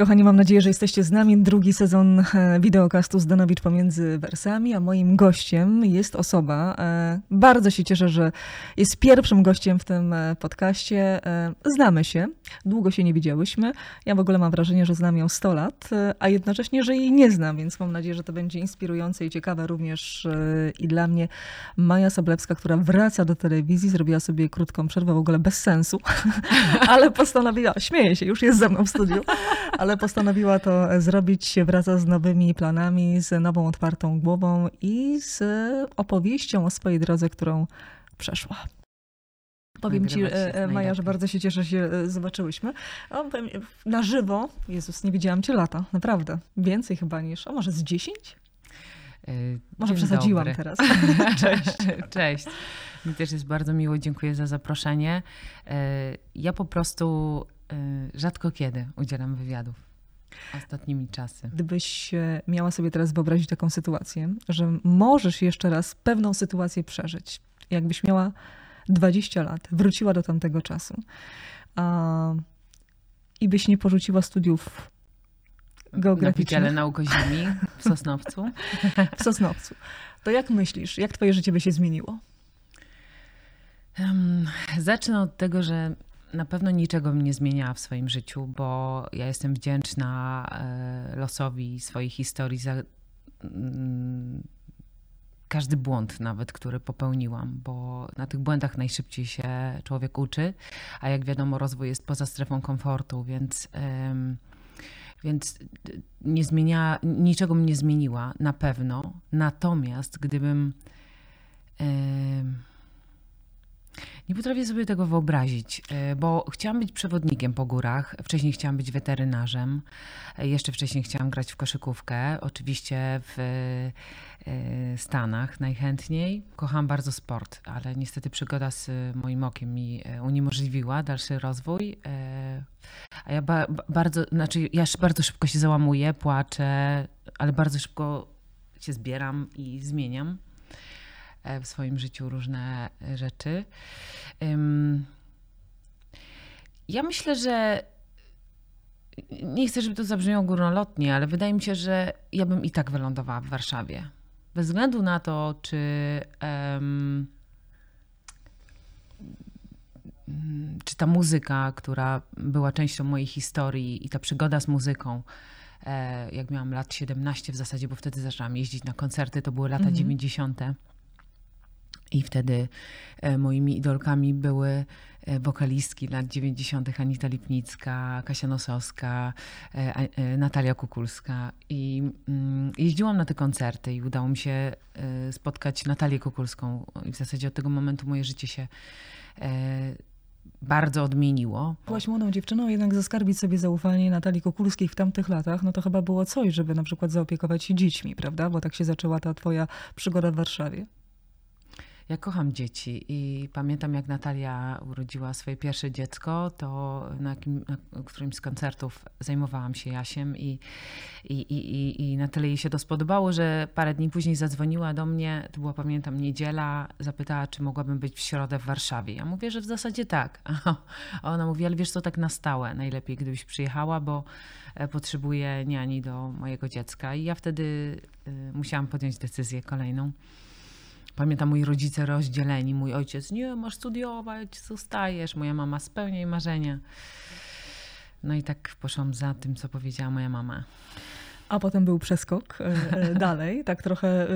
Kochani, mam nadzieję, że jesteście z nami. Drugi sezon e, wideokastu Zdanowicz pomiędzy wersami, a moim gościem jest osoba, e, bardzo się cieszę, że jest pierwszym gościem w tym e, podcaście. Znamy się, długo się nie widziałyśmy. Ja w ogóle mam wrażenie, że znam ją 100 lat, a jednocześnie, że jej nie znam, więc mam nadzieję, że to będzie inspirujące i ciekawe również i dla mnie. Maja Soblewska, która wraca do telewizji, zrobiła sobie krótką przerwę, w ogóle bez sensu, ale postanowiła, śmieje się, już jest ze mną w studiu, ale postanowiła to zrobić. Wraca z nowymi planami, z nową, otwartą głową i z opowieścią o swojej drodze, którą przeszła. Powiem ci, e, e, Maja, że bardzo się cieszę, że się e, zobaczyłyśmy. O, na żywo, Jezus, nie widziałam cię lata, naprawdę. Więcej chyba niż, a może z 10? Y, Może dzień przesadziłam dobry. teraz. Cześć. Cześć. Mi też jest bardzo miło, dziękuję za zaproszenie. Ja po prostu rzadko kiedy udzielam wywiadów ostatnimi czasy. Gdybyś e, miała sobie teraz wyobrazić taką sytuację, że możesz jeszcze raz pewną sytuację przeżyć, jakbyś miała 20 lat, wróciła do tamtego czasu a, i byś nie porzuciła studiów Na geograficznych Wydziale Naukoziemi w Sosnowcu. w Sosnowcu, to jak myślisz, jak twoje życie by się zmieniło? Zacznę od tego, że na pewno niczego bym nie zmieniała w swoim życiu, bo ja jestem wdzięczna e, losowi swojej historii za mm, każdy błąd nawet, który popełniłam, bo na tych błędach najszybciej się człowiek uczy, a jak wiadomo rozwój jest poza strefą komfortu, więc, więc nie zmienia, niczego bym nie zmieniła, na pewno. Natomiast gdybym em, nie potrafię sobie tego wyobrazić, e, bo chciałam być przewodnikiem po górach. Wcześniej chciałam być weterynarzem. e, Jeszcze wcześniej chciałam grać w koszykówkę. Oczywiście w e, Stanach najchętniej. Kocham bardzo sport, ale niestety przygoda z moim okiem mi uniemożliwiła dalszy rozwój. A ja ba- ba- bardzo, znaczy ja bardzo szybko się załamuję, płaczę, ale bardzo szybko się zbieram i zmieniam w swoim życiu różne e, rzeczy. Ja myślę, że nie chcę, żeby to zabrzmiało górnolotnie, ale wydaje mi się, że ja bym i tak wylądowała w Warszawie. Bez względu na to, czy mm, czy ta muzyka, która była częścią mojej historii i ta przygoda z muzyką, e, jak miałam lat 17 w zasadzie, bo wtedy zaczęłam jeździć na koncerty, to były lata Mhm. 90. I wtedy e, moimi idolkami były e, wokalistki lat 90. Anita Lipnicka, Kasia Nosowska, e, Natalia Kukulska. I mm, jeździłam na te koncerty i udało mi się spotkać Natalię Kukulską. I w zasadzie od tego momentu moje życie się bardzo odmieniło. Byłaś młodą dziewczyną, jednak zaskarbić sobie zaufanie Natalii Kukulskiej w tamtych latach, no to chyba było coś, żeby na przykład zaopiekować się dziećmi, prawda? Bo tak się zaczęła ta twoja przygoda w Warszawie. Ja kocham dzieci i pamiętam, jak Natalia urodziła swoje pierwsze dziecko, to na, jakim, na którymś z koncertów zajmowałam się Jasiem i, i, i, i, na tyle jej się to spodobało, że parę dni później zadzwoniła do mnie, to była pamiętam niedziela, zapytała, czy mogłabym być w środę w Warszawie. Ja mówię, że w zasadzie tak. A ona mówi, ale wiesz co, tak na stałe, najlepiej gdybyś przyjechała, bo e, potrzebuję niani do mojego dziecka. I ja wtedy y, musiałam podjąć decyzję kolejną. Pamiętam, moi rodzice rozdzieleni. Mój ojciec, nie, masz studiować, zostajesz. Moja mama, spełniaj marzenia. No i tak poszłam za tym, co powiedziała moja mama. A potem był przeskok e, e, dalej, tak trochę, e,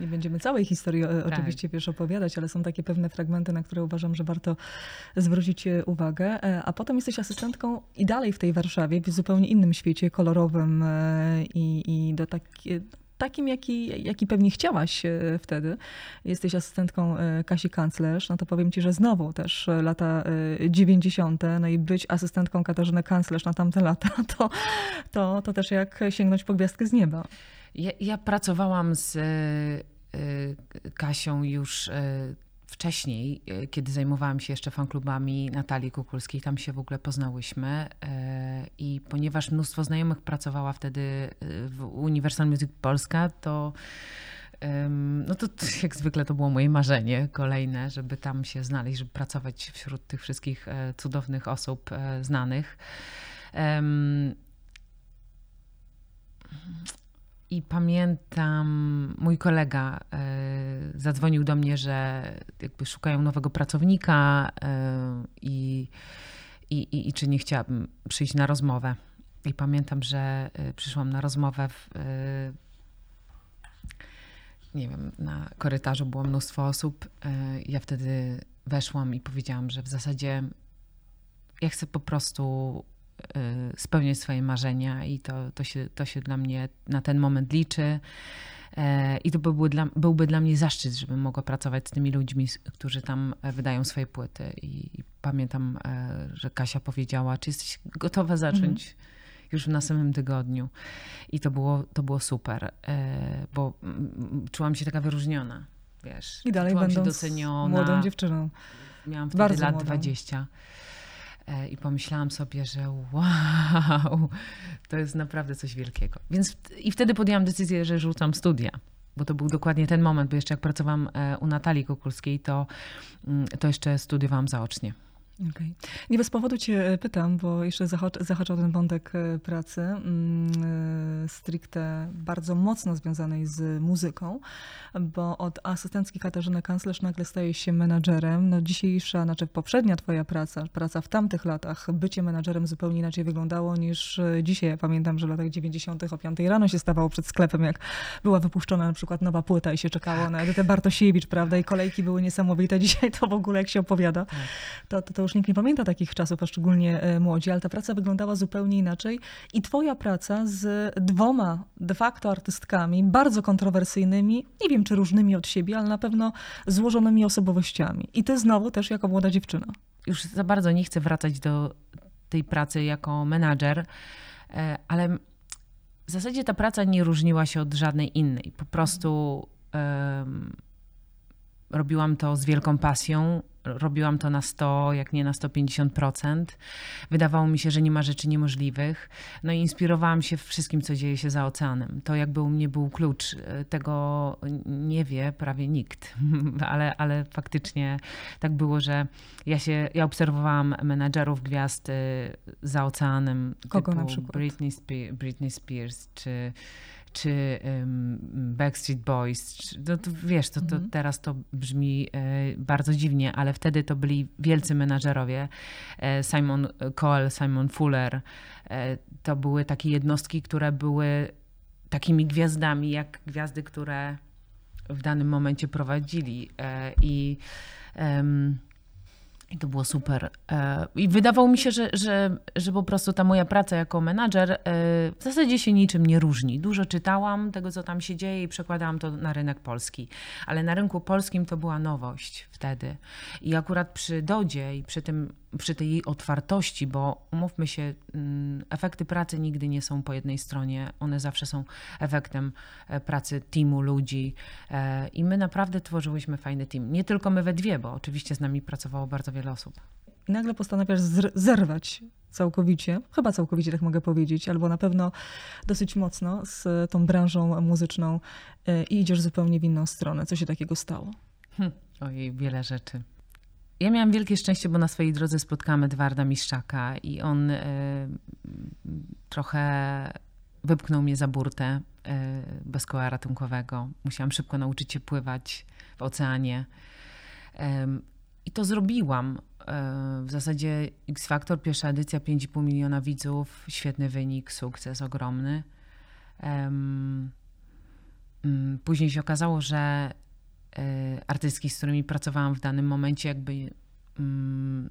nie będziemy całej historii e, oczywiście wiesz opowiadać, ale są takie pewne fragmenty, na które uważam, że warto zwrócić uwagę. A potem jesteś asystentką i dalej w tej Warszawie, w zupełnie innym świecie, kolorowym i, i do takie, takim, jaki, jaki pewnie chciałaś e, wtedy. Jesteś asystentką e, Kasi Kanclerz, no to powiem ci, że znowu też e, lata e, 90., no i być asystentką Katarzyny Kanclerz na tamte lata, to, to, to też jak sięgnąć po gwiazdkę z nieba. Ja, ja pracowałam z Kasią już wcześniej, y, kiedy zajmowałam się jeszcze fanklubami Natalii Kukulskiej. Tam się w ogóle poznałyśmy. y, I ponieważ mnóstwo znajomych pracowała wtedy y, w Universal Music Polska, to No to jak zwykle to było moje marzenie kolejne, żeby tam się znaleźć, żeby pracować wśród tych wszystkich e, cudownych osób e, znanych. I pamiętam, mój kolega e, zadzwonił do mnie, że jakby szukają nowego pracownika e, i, i, i, czy nie chciałabym przyjść na rozmowę. I pamiętam, że e, przyszłam na rozmowę w, nie wiem, na korytarzu było mnóstwo osób. Ja wtedy weszłam i powiedziałam, że w zasadzie ja chcę po prostu Y, spełniać swoje marzenia i to, to, się, to się dla mnie na ten moment liczy. E, I to byłby dla, byłby dla mnie zaszczyt, żebym mogła pracować z tymi ludźmi, którzy tam e, wydają swoje płyty. I, i pamiętam, e, że Kasia powiedziała, czy jesteś gotowa zacząć mhm. już w następnym tygodniu. I to było, to było super, bo czułam się taka wyróżniona. Wiesz, I dalej czułam się doceniona. młodą dziewczyną. Miałam wtedy Bardzo lat młodą. 20. E, i pomyślałam sobie, że wow, to jest naprawdę coś wielkiego. Więc i wtedy podjęłam decyzję, że rzucam studia. Bo to był dokładnie ten moment, bo jeszcze jak pracowałam e, u Natalii Kukulskiej, to, mm, to jeszcze studiowałam zaocznie. Okay. Nie bez powodu cię e, pytam, bo jeszcze zahacza o ten wątek e, pracy mm, e, stricte bardzo mocno związanej z muzyką, bo od asystentki Katarzyny Kanclerz nagle staje się menadżerem. No dzisiejsza, znaczy poprzednia twoja praca, praca w tamtych latach, bycie menadżerem zupełnie inaczej wyglądało niż dzisiaj. Ja pamiętam, że w latach 90. o 5 rano się stawało przed sklepem, jak była wypuszczona na przykład nowa płyta i się czekało na Edytę Bartosiewicz, prawda? I kolejki były niesamowite. Dzisiaj to w ogóle, jak się opowiada, tak. to, to, to już nikt nie pamięta takich czasów, a szczególnie e, młodzi, ale ta praca wyglądała zupełnie inaczej. I twoja praca z dwoma de facto artystkami, bardzo kontrowersyjnymi, nie wiem czy różnymi od siebie, ale na pewno złożonymi osobowościami. I ty znowu też jako młoda dziewczyna. Już za bardzo nie chcę wracać do tej pracy jako menadżer, e, ale w zasadzie ta praca nie różniła się od żadnej innej. Po prostu um, robiłam to z wielką pasją robiłam to na 100, jak nie na 150%. Wydawało mi się, że nie ma rzeczy niemożliwych. No i inspirowałam się wszystkim, co dzieje się za oceanem. To jakby u mnie był klucz. Tego nie wie prawie nikt, ale, ale faktycznie tak było, że ja się, ja obserwowałam menadżerów gwiazd y, za oceanem. Kogo na przykład? Britney, Britney Spears, czy czy um, Backstreet Boys, czy, no to wiesz, to, to mhm. teraz to brzmi e, bardzo dziwnie, ale wtedy to byli wielcy menadżerowie. E, Simon Cole, Simon Fuller. E, to były takie jednostki, które były takimi gwiazdami, jak gwiazdy, które w danym momencie prowadzili. I i to było super. E, I wydawało mi się, że, że, że po prostu ta moja praca jako menadżer e, w zasadzie się niczym nie różni. Dużo czytałam tego, co tam się dzieje i przekładałam to na rynek polski. Ale na rynku polskim to była nowość wtedy. I akurat przy Dodzie i przy tym przy tej jej otwartości, bo umówmy się, mm, efekty pracy nigdy nie są po jednej stronie, one zawsze są efektem e, pracy teamu ludzi e, i my naprawdę tworzyłyśmy fajny team. Nie tylko my we dwie, bo oczywiście z nami pracowało bardzo wiele osób. Nagle postanawiasz zerwać całkowicie, chyba całkowicie tak mogę powiedzieć, albo na pewno dosyć mocno z tą branżą muzyczną e, i idziesz zupełnie w inną stronę. Co się takiego stało? Hm, ojej, wiele rzeczy. Ja miałam wielkie szczęście, bo na swojej drodze spotkałam Edwarda Miszczaka i on y, trochę wypchnął mnie za burtę y, bez koła ratunkowego. Musiałam szybko nauczyć się pływać w oceanie. I to zrobiłam. W zasadzie X Factor, pierwsza edycja, 5,5 miliona widzów, świetny wynik, sukces ogromny. Mm, później się okazało, że E, artystki, z którymi pracowałam w danym momencie, jakby mm,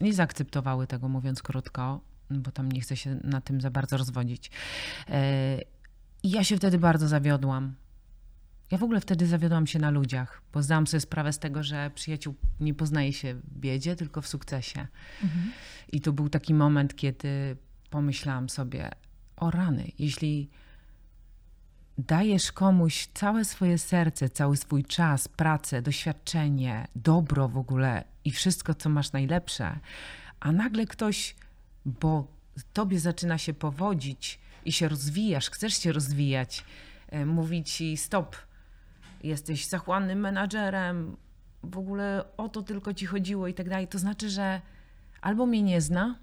nie zaakceptowały tego, mówiąc krótko, bo tam nie chcę się na tym za bardzo rozwodzić. E, I ja się wtedy bardzo zawiodłam. Ja w ogóle wtedy zawiodłam się na ludziach, bo zdałam sobie sprawę z tego, że przyjaciół nie poznaje się w biedzie, tylko w sukcesie. Mhm. I to był taki moment, kiedy pomyślałam sobie, o rany, jeśli dajesz komuś całe swoje serce, cały swój czas, pracę, doświadczenie, dobro w ogóle i wszystko, co masz najlepsze, a nagle ktoś, bo tobie zaczyna się powodzić i się rozwijasz, chcesz się rozwijać, e, mówi ci stop, jesteś zachłannym menadżerem, w ogóle o to tylko ci chodziło i tak dalej, to znaczy, że albo mnie nie zna,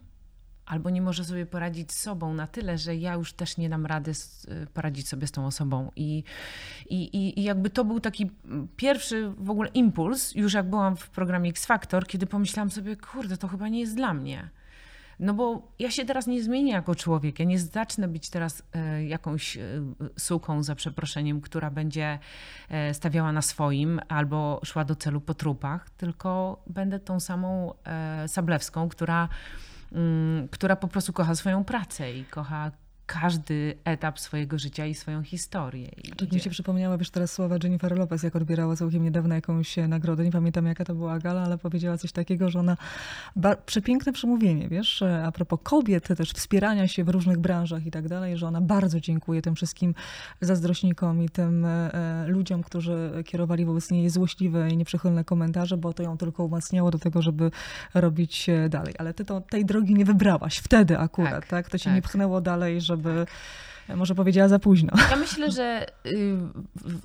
albo nie może sobie poradzić z sobą na tyle, że ja już też nie dam rady poradzić sobie z tą osobą. I, i, i jakby to był taki pierwszy w ogóle impuls, już jak byłam w programie X Factor, kiedy pomyślałam sobie, kurde, to chyba nie jest dla mnie. No bo ja się teraz nie zmienię jako człowiek. Ja nie zacznę być teraz e, jakąś e, suką, za przeproszeniem, która będzie e, stawiała na swoim albo szła do celu po trupach, tylko będę tą samą Sablewską, która, która po prostu kocha swoją pracę i kocha każdy etap swojego życia i swoją historię. I tak mi się przypomniała, wiesz, teraz słowa Jennifer Lopez, jak odbierała całkiem niedawno jakąś e, nagrodę. Nie pamiętam, jaka to była gala, ale powiedziała coś takiego, że ona... Przepiękne przemówienie, wiesz, a propos kobiet, też wspierania się w różnych branżach i tak dalej, że ona bardzo dziękuję tym wszystkim zazdrośnikom i tym e, e, ludziom, którzy kierowali wobec niej złośliwe i nieprzychylne komentarze, bo to ją tylko umacniało do tego, żeby robić dalej. Ale ty to, tej drogi nie wybrałaś wtedy akurat, tak? tak? To cię tak. nie pchnęło dalej, żeby żeby może powiedziała za późno. Ja myślę, że y,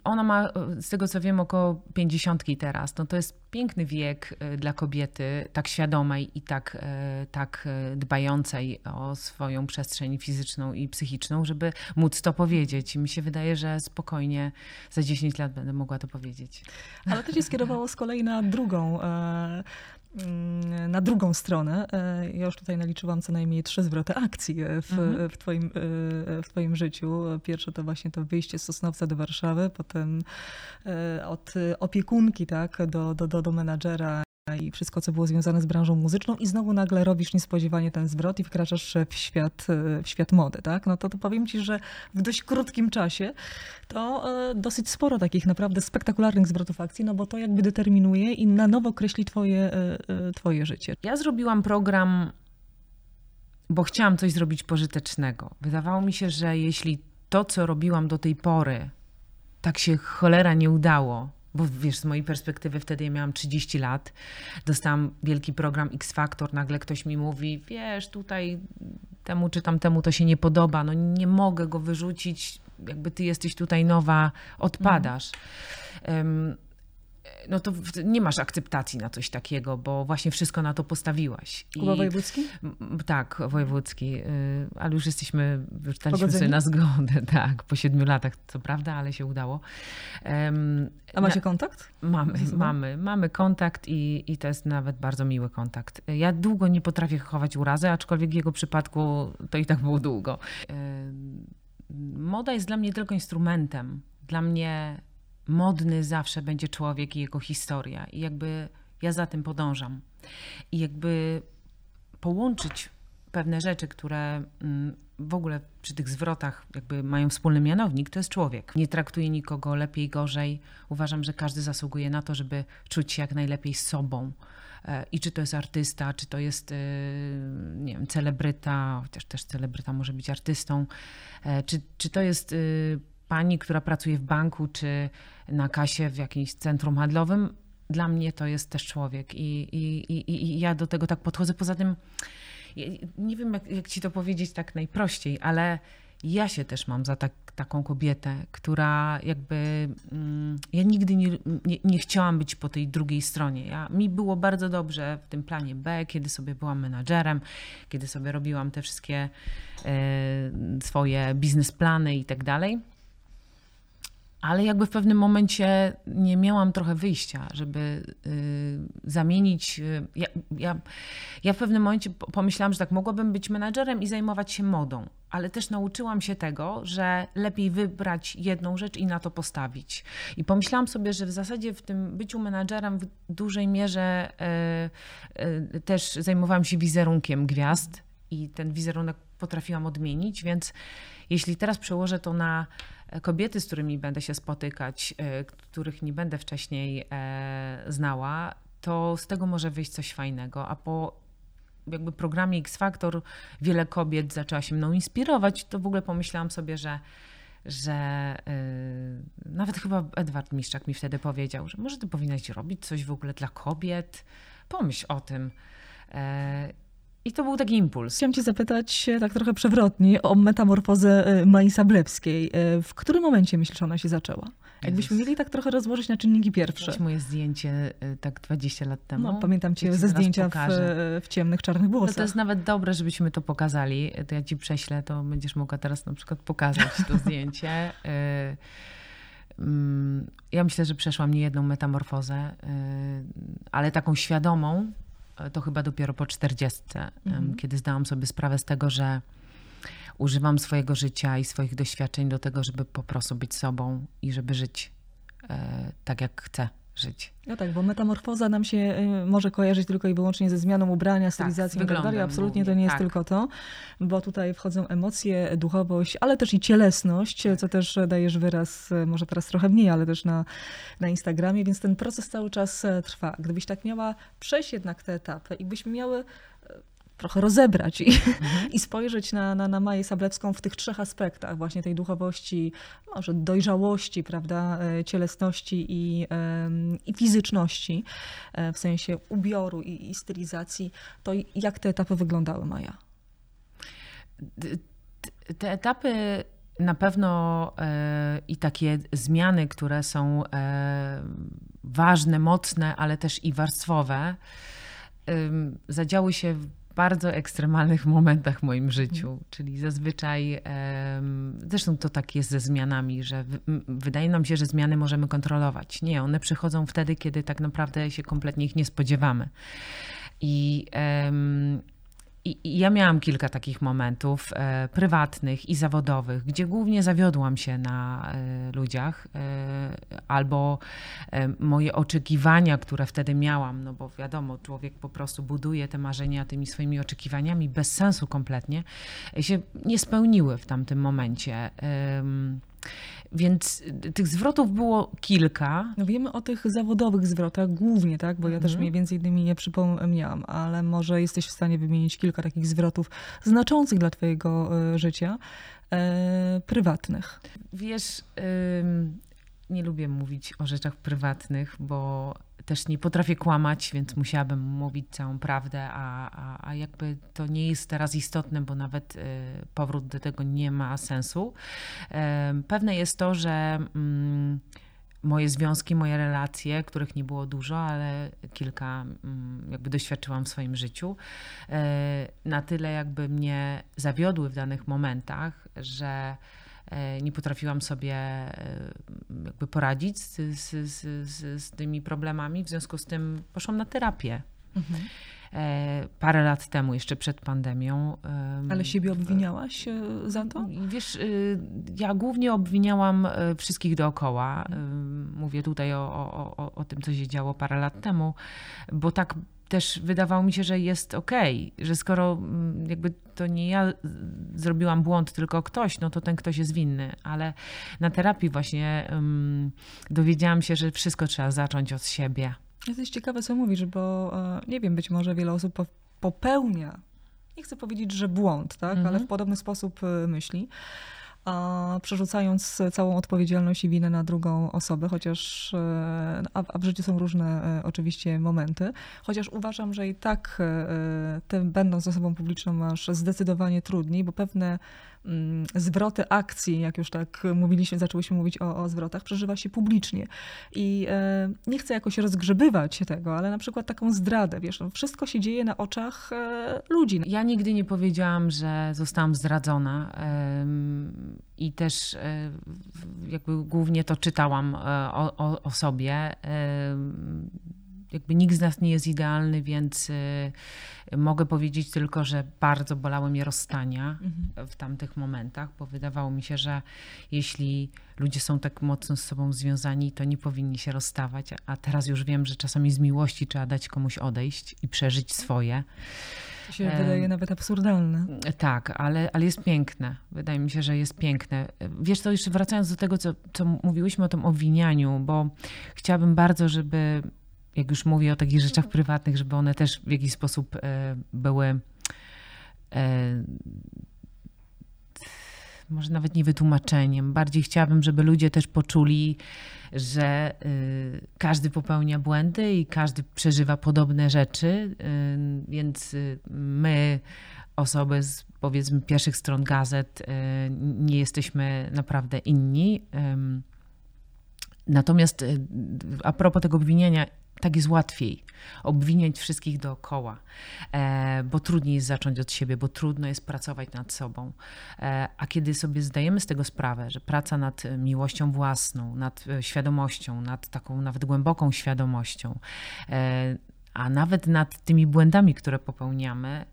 ona ma, z tego co wiem, około pięćdziesiątki teraz. No to jest piękny wiek y, dla kobiety, tak świadomej i tak, y, tak dbającej o swoją przestrzeń fizyczną i psychiczną, żeby móc to powiedzieć. I mi się wydaje, że spokojnie za 10 lat będę mogła to powiedzieć. Ale to się skierowało z kolei na drugą e, na drugą stronę, e, ja już tutaj naliczyłam co najmniej trzy zwroty akcji e, w, mhm. w, twoim, e, w twoim życiu. Pierwsze to właśnie to wyjście z Sosnowca do Warszawy, potem od opiekunki tak, do, do, do, do menadżera i wszystko, co było związane z branżą muzyczną i znowu nagle robisz niespodziewanie ten zwrot i wkraczasz w świat, w świat mody, tak? No to, to powiem ci, że w dość krótkim czasie to e, dosyć sporo takich naprawdę spektakularnych zwrotów akcji, no bo to jakby determinuje i na nowo kreśli twoje, e, e, twoje życie. Ja zrobiłam program, bo chciałam coś zrobić pożytecznego. Wydawało mi się, że jeśli to, co robiłam do tej pory, tak się cholera nie udało, bo wiesz, z mojej perspektywy wtedy ja miałam 30 lat, dostałam wielki program X Factor, nagle ktoś mi mówi, wiesz, tutaj temu czy tamtemu to się nie podoba, no nie mogę go wyrzucić, jakby ty jesteś tutaj nowa, odpadasz. Um, no to nie masz akceptacji na coś takiego, bo właśnie wszystko na to postawiłaś. I, Kuba Wojewódzki? Tak, Wojewódzki, y, ale już jesteśmy, już daliśmy sobie na zgodę, tak, po siedmiu latach, co prawda, ale się udało. Um, A macie na, kontakt? Mamy, mamy, mamy kontakt i, i to jest nawet bardzo miły kontakt. Ja długo nie potrafię chować urazy, aczkolwiek w jego przypadku to i tak było długo. Moda jest dla mnie tylko instrumentem. Dla mnie modny zawsze będzie człowiek i jego historia. I jakby ja za tym podążam. I jakby połączyć pewne rzeczy, które mm, w ogóle przy tych zwrotach jakby mają wspólny mianownik, to jest człowiek. Nie traktuję nikogo lepiej, gorzej. Uważam, że każdy zasługuje na to, żeby czuć się jak najlepiej z sobą. E, I czy to jest artysta, czy to jest, e, nie wiem, celebryta, chociaż też celebryta może być artystą, e, czy, czy to jest pani, która pracuje w banku, czy na kasie w jakimś centrum handlowym, dla mnie to jest też człowiek i, i, i, i ja do tego tak podchodzę. Poza tym, nie wiem jak, jak ci to powiedzieć tak najprościej, ale ja się też mam za tak, taką kobietę, która jakby. Mm, ja nigdy nie, nie, nie, chciałam być po tej drugiej stronie. Ja, mi było bardzo dobrze w tym planie B, kiedy sobie byłam menadżerem, kiedy sobie robiłam te wszystkie e, swoje biznesplany i tak dalej ale jakby w pewnym momencie nie miałam trochę wyjścia, żeby y, zamienić. Y, ja, ja, ja, w pewnym momencie pomyślałam, że tak mogłabym być menadżerem i zajmować się modą, ale też nauczyłam się tego, że lepiej wybrać jedną rzecz i na to postawić. I pomyślałam sobie, że w zasadzie w tym byciu menadżerem w dużej mierze y, też zajmowałam się wizerunkiem gwiazd i ten wizerunek potrafiłam odmienić, więc jeśli teraz przełożę to na kobiety, z którymi będę się spotykać, e, których nie będę wcześniej e, znała, to z tego może wyjść coś fajnego. A po jakby programie X Factor wiele kobiet zaczęła się mną inspirować, to w ogóle pomyślałam sobie, że że yy, nawet chyba Edward Miszczak mi wtedy powiedział, że może ty powinnaś robić coś w ogóle dla kobiet, pomyśl o tym. Yy, I to był taki impuls. Chciałam cię zapytać tak trochę przewrotnie o metamorfozę e, Mai Sablewskiej. E, w którym momencie myślisz, że ona się zaczęła? Jakbyśmy mieli tak trochę rozłożyć na czynniki pierwsze. Weź moje zdjęcie tak 20 lat temu. No, pamiętam cię ze zdjęcia w, w, ciemnych, czarnych włosach. No to jest nawet dobre, żebyśmy to pokazali. To ja ci prześlę, to będziesz mogła teraz na przykład pokazać to zdjęcie. Mm, ja myślę, że przeszłam niejedną metamorfozę, ale taką świadomą, to chyba dopiero po 40, mhm. kiedy zdałam sobie sprawę z tego, że używam swojego życia i swoich doświadczeń do tego, żeby po prostu być sobą i żeby żyć e, tak, jak chcę żyć. No tak, bo metamorfoza nam się y, może kojarzyć tylko i wyłącznie ze zmianą ubrania, tak, stylizacją tak, i tak. Absolutnie to nie jest tak. tylko to, bo tutaj wchodzą emocje, duchowość, ale też i cielesność, co też dajesz wyraz, y, może teraz trochę mniej, ale też na, na Instagramie, więc ten proces cały czas e, trwa. Gdybyś tak miała przejść jednak te etapy i byśmy miały trochę rozebrać i, mhm. i spojrzeć na, na, na Maję Sablewską w tych trzech aspektach, właśnie tej duchowości, może dojrzałości, prawda, e, cielesności i, i fizyczności, e, w sensie ubioru i, i stylizacji, to jak te etapy wyglądały, Maja? Te etapy na pewno e, i takie zmiany, które są ważne, mocne, ale też i warstwowe, zadziały się bardzo ekstremalnych momentach w moim życiu. Czyli zazwyczaj, zresztą to tak jest ze zmianami, że wydaje nam się, że zmiany możemy kontrolować. Nie, one przychodzą wtedy, kiedy tak naprawdę się kompletnie ich nie spodziewamy. I i, ja miałam kilka takich momentów e, prywatnych i zawodowych, gdzie głównie zawiodłam się na e, ludziach, e, albo e, moje oczekiwania, które wtedy miałam, no bo wiadomo, człowiek po prostu buduje te marzenia tymi swoimi oczekiwaniami bez sensu kompletnie, się nie spełniły w tamtym momencie. Więc tych zwrotów było kilka. No wiemy o tych zawodowych zwrotach głównie, tak? Bo ja też mhm. mniej więcej innymi nie przypomniałam, ale może jesteś w stanie wymienić kilka takich zwrotów znaczących dla twojego y, życia, e, prywatnych. Wiesz, nie lubię mówić o rzeczach prywatnych, bo też nie potrafię kłamać, więc musiałabym mówić całą prawdę, a, a, a jakby to nie jest teraz istotne, bo nawet y, powrót do tego nie ma sensu. Pewne jest to, że mm, moje związki, moje relacje, których nie było dużo, ale kilka mm, jakby doświadczyłam w swoim życiu, e, na tyle jakby mnie zawiodły w danych momentach, że nie potrafiłam sobie e, jakby poradzić z, z, z, z tymi problemami, w związku z tym poszłam na terapię. Mhm. E, parę lat temu, jeszcze przed pandemią. Ale siebie obwiniałaś za to? Wiesz, ja głównie obwiniałam wszystkich dookoła. Mówię tutaj o, o, o, o tym, co się działo parę lat temu, bo tak też wydawało mi się, że jest okej, okay, że skoro mm, jakby to nie ja zrobiłam błąd, tylko ktoś, no to ten ktoś jest winny. Ale na terapii właśnie um, dowiedziałam się, że wszystko trzeba zacząć od siebie. To jest ciekawe, co mówisz, bo e, nie wiem, być może wiele osób popełnia, nie chcę powiedzieć, że błąd, tak, mhm. ale w podobny sposób e, myśli a przerzucając całą odpowiedzialność i winę na drugą osobę, chociaż e, a, a w życiu są różne e, oczywiście momenty, chociaż uważam, że i tak e, ty będąc osobą publiczną masz zdecydowanie trudniej, bo pewne zwroty akcji, jak już tak mówiliśmy, zaczęłyśmy mówić o, o zwrotach, przeżywa się publicznie. I e, nie chcę jakoś rozgrzebywać tego, ale na przykład taką zdradę, wiesz, no, wszystko się dzieje na oczach e, ludzi. Ja nigdy nie powiedziałam, że zostałam zdradzona i też e, jakby głównie to czytałam o, o sobie jakby nikt z nas nie jest idealny, więc y, mogę powiedzieć tylko, że bardzo bolały mnie rozstania mhm. w tamtych momentach, bo wydawało mi się, że jeśli ludzie są tak mocno z sobą związani, to nie powinni się rozstawać. A teraz już wiem, że czasami z miłości trzeba dać komuś odejść i przeżyć swoje. To się wydaje nawet absurdalne. Tak, ale, ale jest piękne. Wydaje mi się, że jest piękne. Wiesz, to jeszcze wracając do tego, co, co mówiłyśmy o tym obwinianiu, bo chciałabym bardzo, żeby jak już mówię o takich rzeczach prywatnych, żeby one też w jakiś sposób e, były e, może nawet nie wytłumaczeniem. Bardziej chciałabym, żeby ludzie też poczuli, że y, każdy popełnia błędy i każdy przeżywa podobne rzeczy, więc my, osoby z powiedzmy pierwszych stron gazet, nie jesteśmy naprawdę inni. Natomiast a propos tego obwinienia, tak jest łatwiej obwiniać wszystkich dookoła, e, bo trudniej jest zacząć od siebie, bo trudno jest pracować nad sobą. E, a kiedy sobie zdajemy z tego sprawę, że praca nad miłością własną, nad e, świadomością, nad taką nawet głęboką świadomością, a nawet nad tymi błędami, które popełniamy,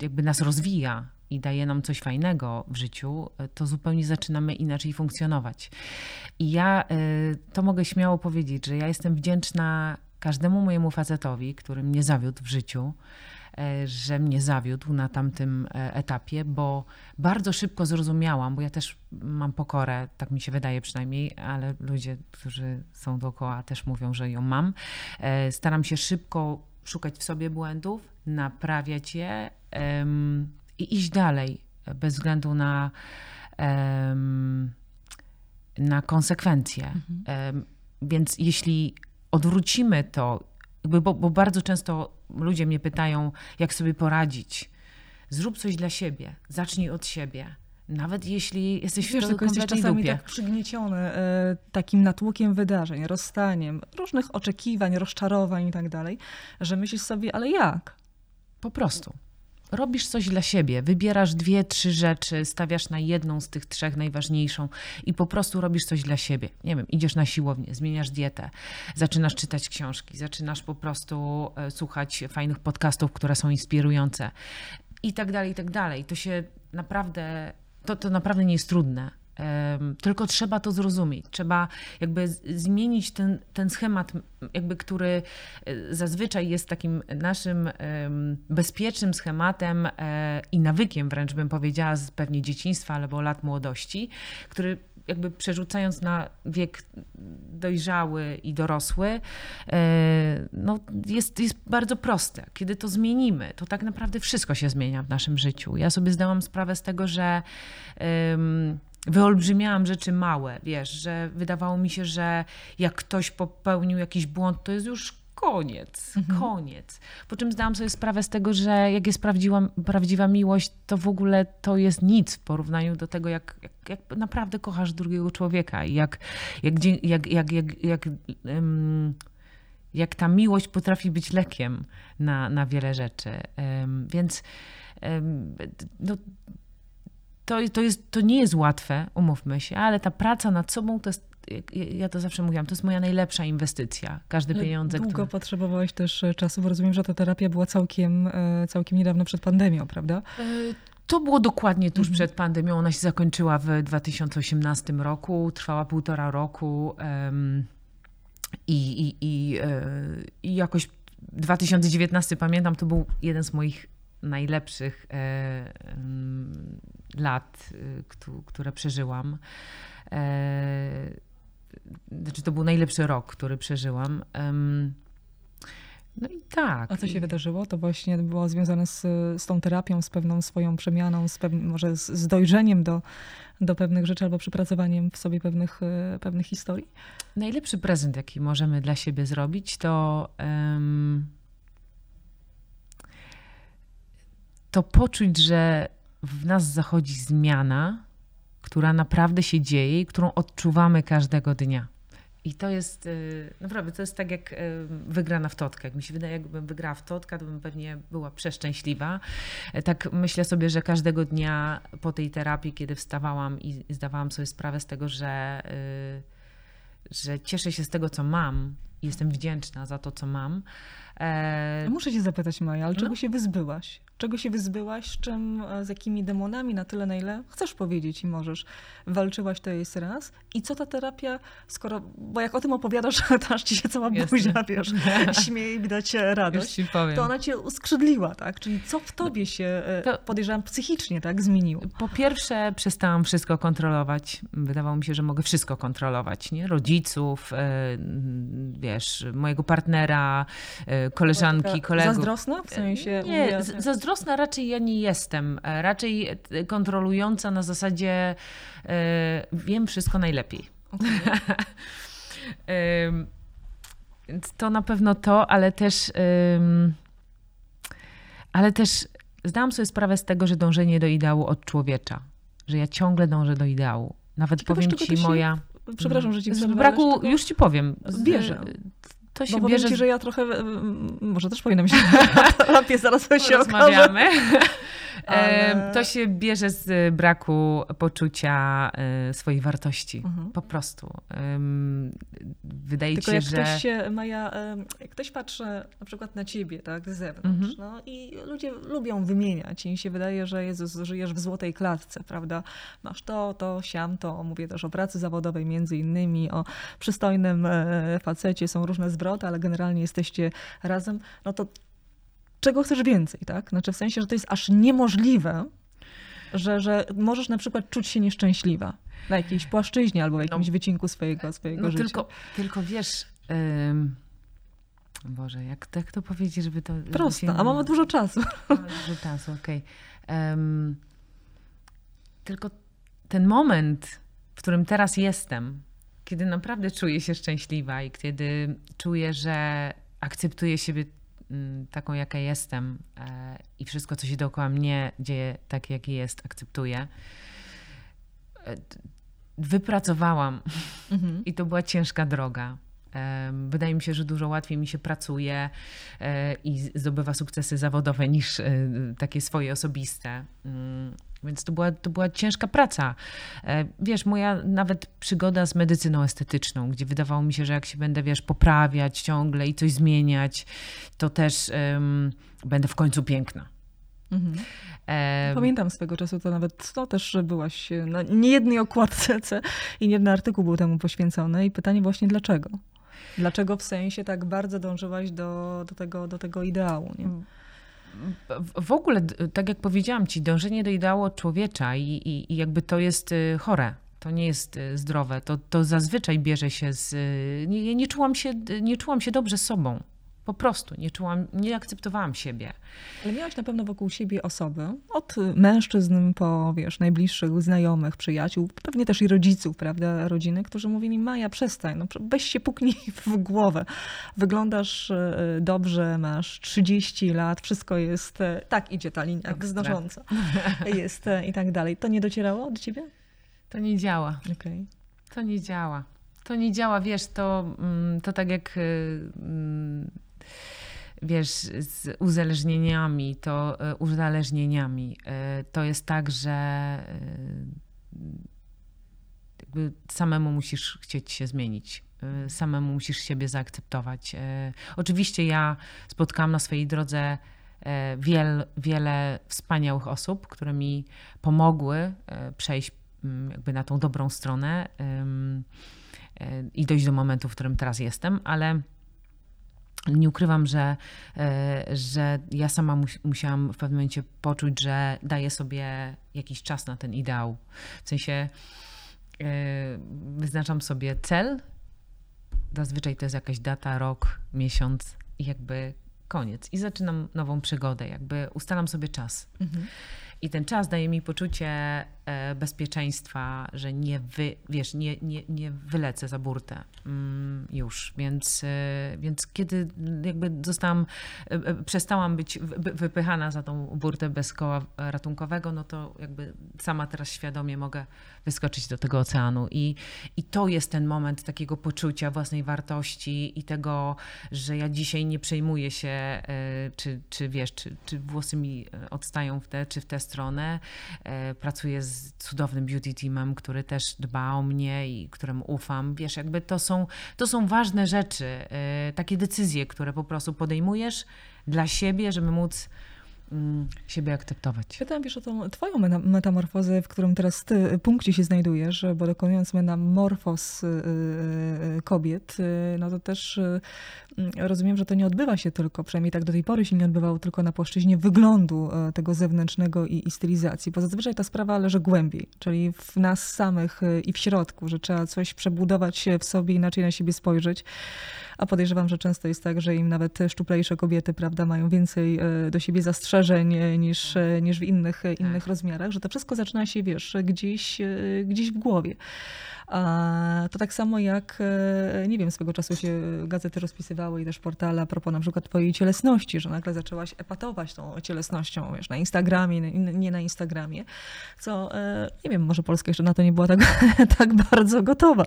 jakby nas rozwija, i daje nam coś fajnego w życiu, to zupełnie zaczynamy inaczej funkcjonować. I ja y, to mogę śmiało powiedzieć, że ja jestem wdzięczna każdemu mojemu facetowi, który mnie zawiódł w życiu, e, że mnie zawiódł na tamtym e, etapie, bo bardzo szybko zrozumiałam, bo ja też mam pokorę, tak mi się wydaje przynajmniej, ale ludzie, którzy są dookoła też mówią, że ją mam. E, staram się szybko szukać w sobie błędów, naprawiać je i iść dalej, bez względu na, na konsekwencje. Mhm. Więc jeśli odwrócimy to, bo, bo bardzo często ludzie mnie pytają, jak sobie poradzić. Zrób coś dla siebie, zacznij od siebie. Nawet jeśli jesteś Wiesz, w tylko jesteś czasami dupie. tak przygnieciony e, takim natłokiem wydarzeń, rozstaniem, różnych oczekiwań, rozczarowań i tak dalej, że myślisz sobie, ale jak? Po prostu robisz coś dla siebie, wybierasz dwie, trzy rzeczy, stawiasz na jedną z tych trzech najważniejszą i po prostu robisz coś dla siebie. Nie wiem, idziesz na siłownię, zmieniasz dietę, zaczynasz czytać książki, zaczynasz po prostu e, słuchać fajnych podcastów, które są inspirujące i tak dalej, i tak dalej. To się naprawdę, to, to naprawdę nie jest trudne. Tylko trzeba to zrozumieć. Trzeba jakby zmienić ten, ten schemat, jakby, który e, zazwyczaj jest takim naszym bezpiecznym schematem e, i nawykiem, wręcz bym powiedziała, z pewnie dzieciństwa albo lat młodości, który jakby przerzucając na wiek dojrzały i dorosły, e, no jest, jest bardzo proste. Kiedy to zmienimy, to tak naprawdę wszystko się zmienia w naszym życiu. Ja sobie zdałam sprawę z tego, że wyolbrzymiałam rzeczy małe, wiesz, że wydawało mi się, że jak ktoś popełnił jakiś błąd, to jest już koniec, mhm. koniec. Po czym zdałam sobie sprawę z tego, że jak jest prawdziwa, prawdziwa miłość, to w ogóle to jest nic w porównaniu do tego, jak, jak, jak naprawdę kochasz drugiego człowieka i jak, jak, jak, jak, jak, jak, um, jak ta miłość potrafi być lekiem na, na wiele rzeczy. Um, więc um, no, to, to, jest, to nie jest łatwe, umówmy się, ale ta praca nad sobą to jest ja to zawsze mówiłam, to jest moja najlepsza inwestycja. Każde pieniądze. Długo które... potrzebowałeś też e, czasu, bo rozumiem, że ta terapia była całkiem, e, całkiem niedawno przed pandemią, prawda? E, to było dokładnie tuż mhm. przed pandemią. Ona się zakończyła w 2018 roku, trwała półtora roku i, i, i, i jakoś 2019, pamiętam, to był jeden z moich najlepszych e, lat, y, które przeżyłam. E, znaczy, to był najlepszy rok, który przeżyłam. No i tak. A co się wydarzyło? To właśnie było związane z, z tą terapią, z pewną swoją przemianą, z pewnym, może z, z dojrzeniem do, do pewnych rzeczy albo przypracowaniem w sobie pewnych, e, pewnych historii? Najlepszy prezent, jaki możemy dla siebie zrobić, to. Um, to poczuć, że w nas zachodzi zmiana, która naprawdę się dzieje i którą odczuwamy każdego dnia. I to jest y, naprawdę, to jest tak jak y, wygrana w totkę. Jak mi się wydaje, jakbym wygrała w totkę, to bym pewnie była przeszczęśliwa. E, tak myślę sobie, że każdego dnia po tej terapii, kiedy wstawałam i zdawałam sobie sprawę z tego, że, y, że cieszę się z tego, co mam, jestem wdzięczna za to, co mam. E... Muszę cię zapytać, Maja, ale no. czego się wyzbyłaś? czego się wyzbyłaś, z czym, e, z jakimi demonami na tyle, na ile chcesz powiedzieć i możesz. Walczyłaś to jest raz. I co ta terapia, skoro, bo jak o tym opowiadasz, to aż ci się cała Jasne. buzia, wiesz, śmieje i widać radość, to ona cię uskrzydliła, tak? Czyli co w tobie się, e, to... podejrzewam, psychicznie, tak, zmieniło? Po pierwsze przestałam wszystko kontrolować. Wydawało mi się, że mogę wszystko kontrolować, nie? Rodziców, e, wiesz, mojego partnera, y, koleżanki, kolegów. Zazdrosna w sensie? Nie, mówię- z- zazdrosna raczej ja nie jestem. E, Raczej e, kontrolująca na zasadzie e, wiem wszystko najlepiej. Więc to na pewno to, ale też, ale też zdałam sobie sprawę z tego, że dążenie do ideału od człowiecza, że ja ciągle dążę do ideału. Nawet Ciekawe, powiem ci, moja. Przepraszam, że ci Z przerwę, braku, z czego- już ci powiem. Z- Bierze. To się Bo bierze. ci, że ja trochę, mm, może też powinnam się lepiej zaraz się okaże. Ale-. To się bierze z braku poczucia e, swojej wartości. Mhm. Po prostu. Wydaje Tylko się, jak że. ktoś się, Maja, jak ktoś patrzy na przykład na ciebie, tak, z zewnątrz, Mhm. no i ludzie lubią wymieniać i mi się wydaje, że Jezus, żyjesz w złotej klatce, prawda? Masz to, to, siam, to. Mówię też o pracy zawodowej między innymi, o przystojnym e, facecie, są różne zwroty, ale generalnie jesteście razem, no to czego chcesz więcej, tak? Znaczy w sensie, że to jest aż niemożliwe, że, że możesz na przykład czuć się nieszczęśliwa na jakiejś płaszczyźnie albo w jakimś wycinku swojego, swojego No życia. tylko, tylko wiesz. ym, Boże, jak, jak to powiedzieć, żeby to. żeby się- a mamy dużo czasu. Mamy Dużo czasu, okej. Em, tylko ten moment, w którym teraz jestem, kiedy naprawdę czuję się szczęśliwa i kiedy czuję, że akceptuję siebie taką, jaka jestem e, i wszystko, co się dookoła mnie dzieje tak, jaki jest, akceptuję. E, Wypracowałam Mhm. i to była ciężka droga. Em, Wydaje mi się, że dużo łatwiej mi się pracuje e, i zdobywa sukcesy zawodowe niż e, takie swoje osobiste. Mm, Więc to była, to była ciężka praca. E, Wiesz, moja nawet przygoda z medycyną estetyczną, gdzie wydawało mi się, że jak się będę, wiesz, poprawiać ciągle i coś zmieniać, to też em, będę w końcu piękna. Mhm. Pamiętam swego czasu, to nawet to też że byłaś na niejednej okładce i nie jeden artykuł był temu poświęcony i pytanie właśnie dlaczego? Dlaczego w sensie tak bardzo dążyłaś do, do, tego, do tego ideału? Nie? W- ogóle, tak jak powiedziałam ci, dążenie do ideału człowiecza i, i, i jakby to jest y, chore. To nie jest y, zdrowe. To, to zazwyczaj bierze się z. y, Nie, nie, czułam się, nie czułam się dobrze sobą. Po prostu nie czułam, nie akceptowałam siebie. Ale miałaś na pewno wokół siebie osoby, od mężczyzn po, wiesz, najbliższych znajomych, przyjaciół, pewnie też i rodziców, prawda, rodziny, którzy mówili, Maja, przestań, no, weź się puknij w głowę. Wyglądasz e, dobrze, masz 30 lat, wszystko jest, e, tak idzie ta linia, Ekstra. znosząca. Jest e, i tak dalej. To nie docierało do ciebie? To nie działa. Okej. To nie działa. To nie działa, wiesz, to, mm, to tak jak y, mm, wiesz, z uzależnieniami, to y, uzależnieniami. y, To jest tak, że y, jakby samemu musisz chcieć się zmienić. Samemu musisz siebie zaakceptować. Oczywiście ja spotkałam na swojej drodze e, wiel, wiele wspaniałych osób, które mi pomogły e, przejść mm, jakby na tą dobrą stronę e, i dojść do momentu, w którym teraz jestem, ale nie ukrywam, że, e, że ja sama mus- musiałam w pewnym momencie poczuć, że daję sobie jakiś czas na ten ideał. W sensie e, wyznaczam sobie cel, zazwyczaj to jest jakaś data, rok, miesiąc i jakby koniec. I zaczynam nową przygodę, jakby ustalam sobie czas. Mhm. I ten czas daje mi poczucie bezpieczeństwa, że nie, wy, wiesz, nie, nie, nie wylecę za burtę mm, już. Więc, e, więc kiedy jakby zostałam, e, e, przestałam być wy- wypychana za tą burtę bez koła ratunkowego, no to jakby sama teraz świadomie mogę wyskoczyć do tego oceanu. I, i to jest ten moment takiego poczucia własnej wartości i tego, że ja dzisiaj nie przejmuję się, e, czy, czy wiesz, czy, czy włosy mi e, odstają w tę czy w tę stronę. E, Pracuję z cudownym beauty teamem, który też dba o mnie i któremu ufam. Wiesz, jakby to są, to są ważne rzeczy, e, takie decyzje, które po prostu podejmujesz dla siebie, żeby móc siebie akceptować. Pytam wiesz o tą twoją metamorfozę, w którym teraz ty punkcie się znajdujesz, bo dokonując metamorfoz y, y, kobiet, y, no to też mm, rozumiem, że to nie odbywa się tylko, przynajmniej tak do tej pory się nie odbywało tylko na płaszczyźnie wyglądu tego zewnętrznego i, i stylizacji, bo zazwyczaj ta sprawa leży głębiej, czyli w nas samych i w środku, że trzeba coś przebudować w sobie, inaczej na siebie spojrzeć a podejrzewam, że często jest tak, że im nawet szczuplejsze kobiety, prawda, mają więcej e, do siebie zastrzeżeń e, niż, e, niż w innych, innych tak. rozmiarach, że to wszystko zaczyna się, wiesz, gdzieś, gdzieś w głowie. To tak samo jak, e, nie wiem, swego czasu się gazety rozpisywały i też portale a propos na przykład twojej cielesności, że nagle zaczęłaś epatować tą cielesnością, wiesz, na Instagramie, nie na Instagramie, co, e, nie wiem, może Polska jeszcze na to nie była tak, tak bardzo gotowa,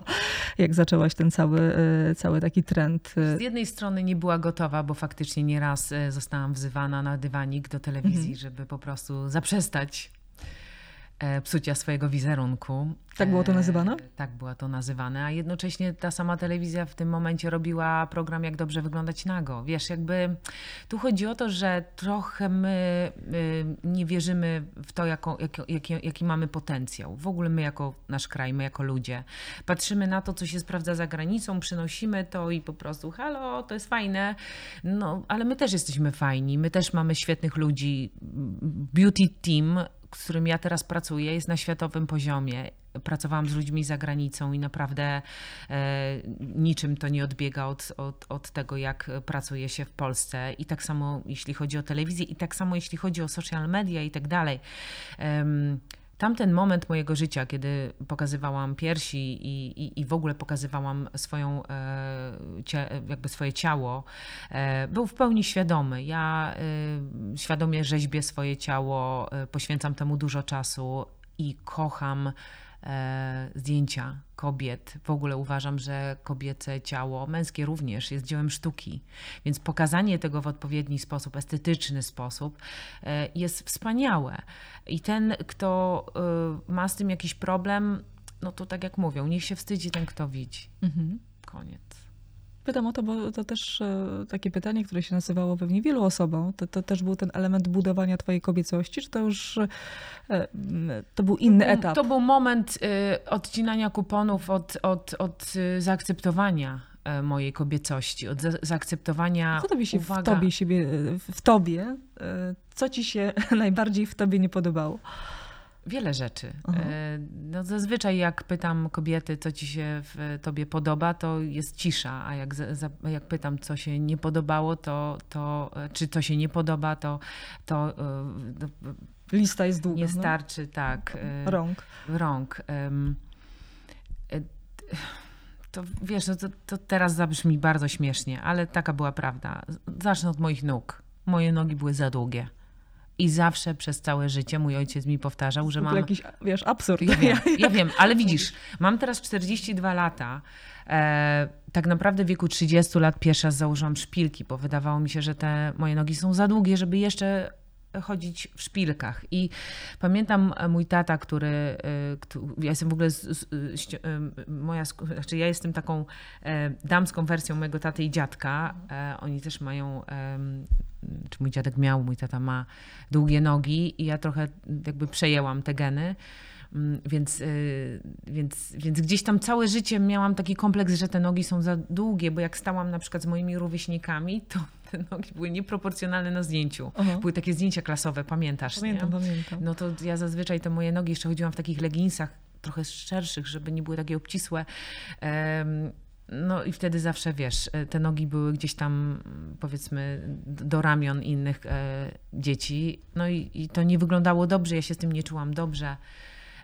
jak zaczęłaś ten cały, e, cały taki trend. Z jednej strony nie była gotowa, bo faktycznie nieraz zostałam wzywana na dywanik do telewizji, mhm. żeby po prostu zaprzestać psucia swojego wizerunku. Tak było to e, nazywane? Tak było to nazywane, a jednocześnie ta sama telewizja w tym momencie robiła program Jak dobrze wyglądać nago. Wiesz, jakby tu chodzi o to, że trochę my nie wierzymy w to, jako, jaki, jaki mamy potencjał. W ogóle my jako nasz kraj, my jako ludzie. Patrzymy na to, co się sprawdza za granicą, przynosimy to i po prostu halo, to jest fajne. No, ale my też jesteśmy fajni, my też mamy świetnych ludzi. Beauty team z którym ja teraz pracuję, jest na światowym poziomie. Pracowałam z ludźmi za granicą i naprawdę e, niczym to nie odbiega od, od, od tego, jak pracuje się w Polsce. I tak samo jeśli chodzi o telewizję, i tak samo jeśli chodzi o social media i tak dalej. Tamten moment mojego życia, kiedy pokazywałam piersi i, i, i w ogóle pokazywałam swoją, e, jakby swoje ciało, e, był w pełni świadomy. Ja e, świadomie rzeźbię swoje ciało, poświęcam temu dużo czasu i kocham zdjęcia kobiet. W ogóle uważam, że kobiece ciało, męskie również, jest dziełem sztuki. Więc pokazanie tego w odpowiedni sposób, estetyczny sposób e, jest wspaniałe. I ten, kto e, ma z tym jakiś problem, no to tak jak mówią, niech się wstydzi ten, kto widzi. Mhm. Koniec. Pytam o to, bo to też e, takie pytanie, które się nazywało pewnie wielu osobom. To, to też był ten element budowania twojej kobiecości, czy to już e, to był inny mm, etap? To był moment e, odcinania kuponów od, od, od zaakceptowania mojej kobiecości, od zaakceptowania. Co tobie się uwaga, w tobie, siebie, w tobie, co ci się najbardziej w tobie nie podobało? Wiele rzeczy. E, no zazwyczaj jak pytam kobiety, co ci się w tobie podoba, to jest cisza, a jak, za, jak pytam, co się nie podobało, to, to czy to się nie podoba, to, to, to lista jest długa. Nie no. starczy, no? tak. E, rąk. Rąk. E, to wiesz, no to, to teraz zabrzmi bardzo śmiesznie, ale taka była prawda. Zacznę od moich nóg. Moje nogi były za długie. I zawsze przez całe życie mój ojciec mi powtarzał, że mam. jakiś, wiesz, absurd. Ja wiem, ja wiem, ale widzisz, mam teraz 42 lata. E, tak naprawdę w wieku 30 lat pierwszy raz założyłam szpilki, bo wydawało mi się, że te moje nogi są za długie, żeby jeszcze chodzić w szpilkach. I pamiętam e, mój tata, który, e, ja jestem w ogóle, z, z, z, moja, znaczy ja jestem taką damską wersją mojego taty i dziadka. Oni też mają czy mój dziadek miał, mój tata ma długie nogi i ja trochę jakby przejęłam te geny. Mm, więc, y, więc, więc gdzieś tam całe życie miałam taki kompleks, że te nogi są za długie, bo jak stałam na przykład z moimi rówieśnikami, to te nogi były nieproporcjonalne na zdjęciu. Aha. Były takie zdjęcia klasowe, pamiętasz? Pamiętam, nie? pamiętam. No to ja zazwyczaj te moje nogi jeszcze chodziłam w takich leginsach trochę szerszych, żeby nie były takie obcisłe. No i wtedy zawsze wiesz, e, te nogi były gdzieś tam powiedzmy do ramion innych e, dzieci. No i, i, to nie wyglądało dobrze, ja się z tym nie czułam dobrze.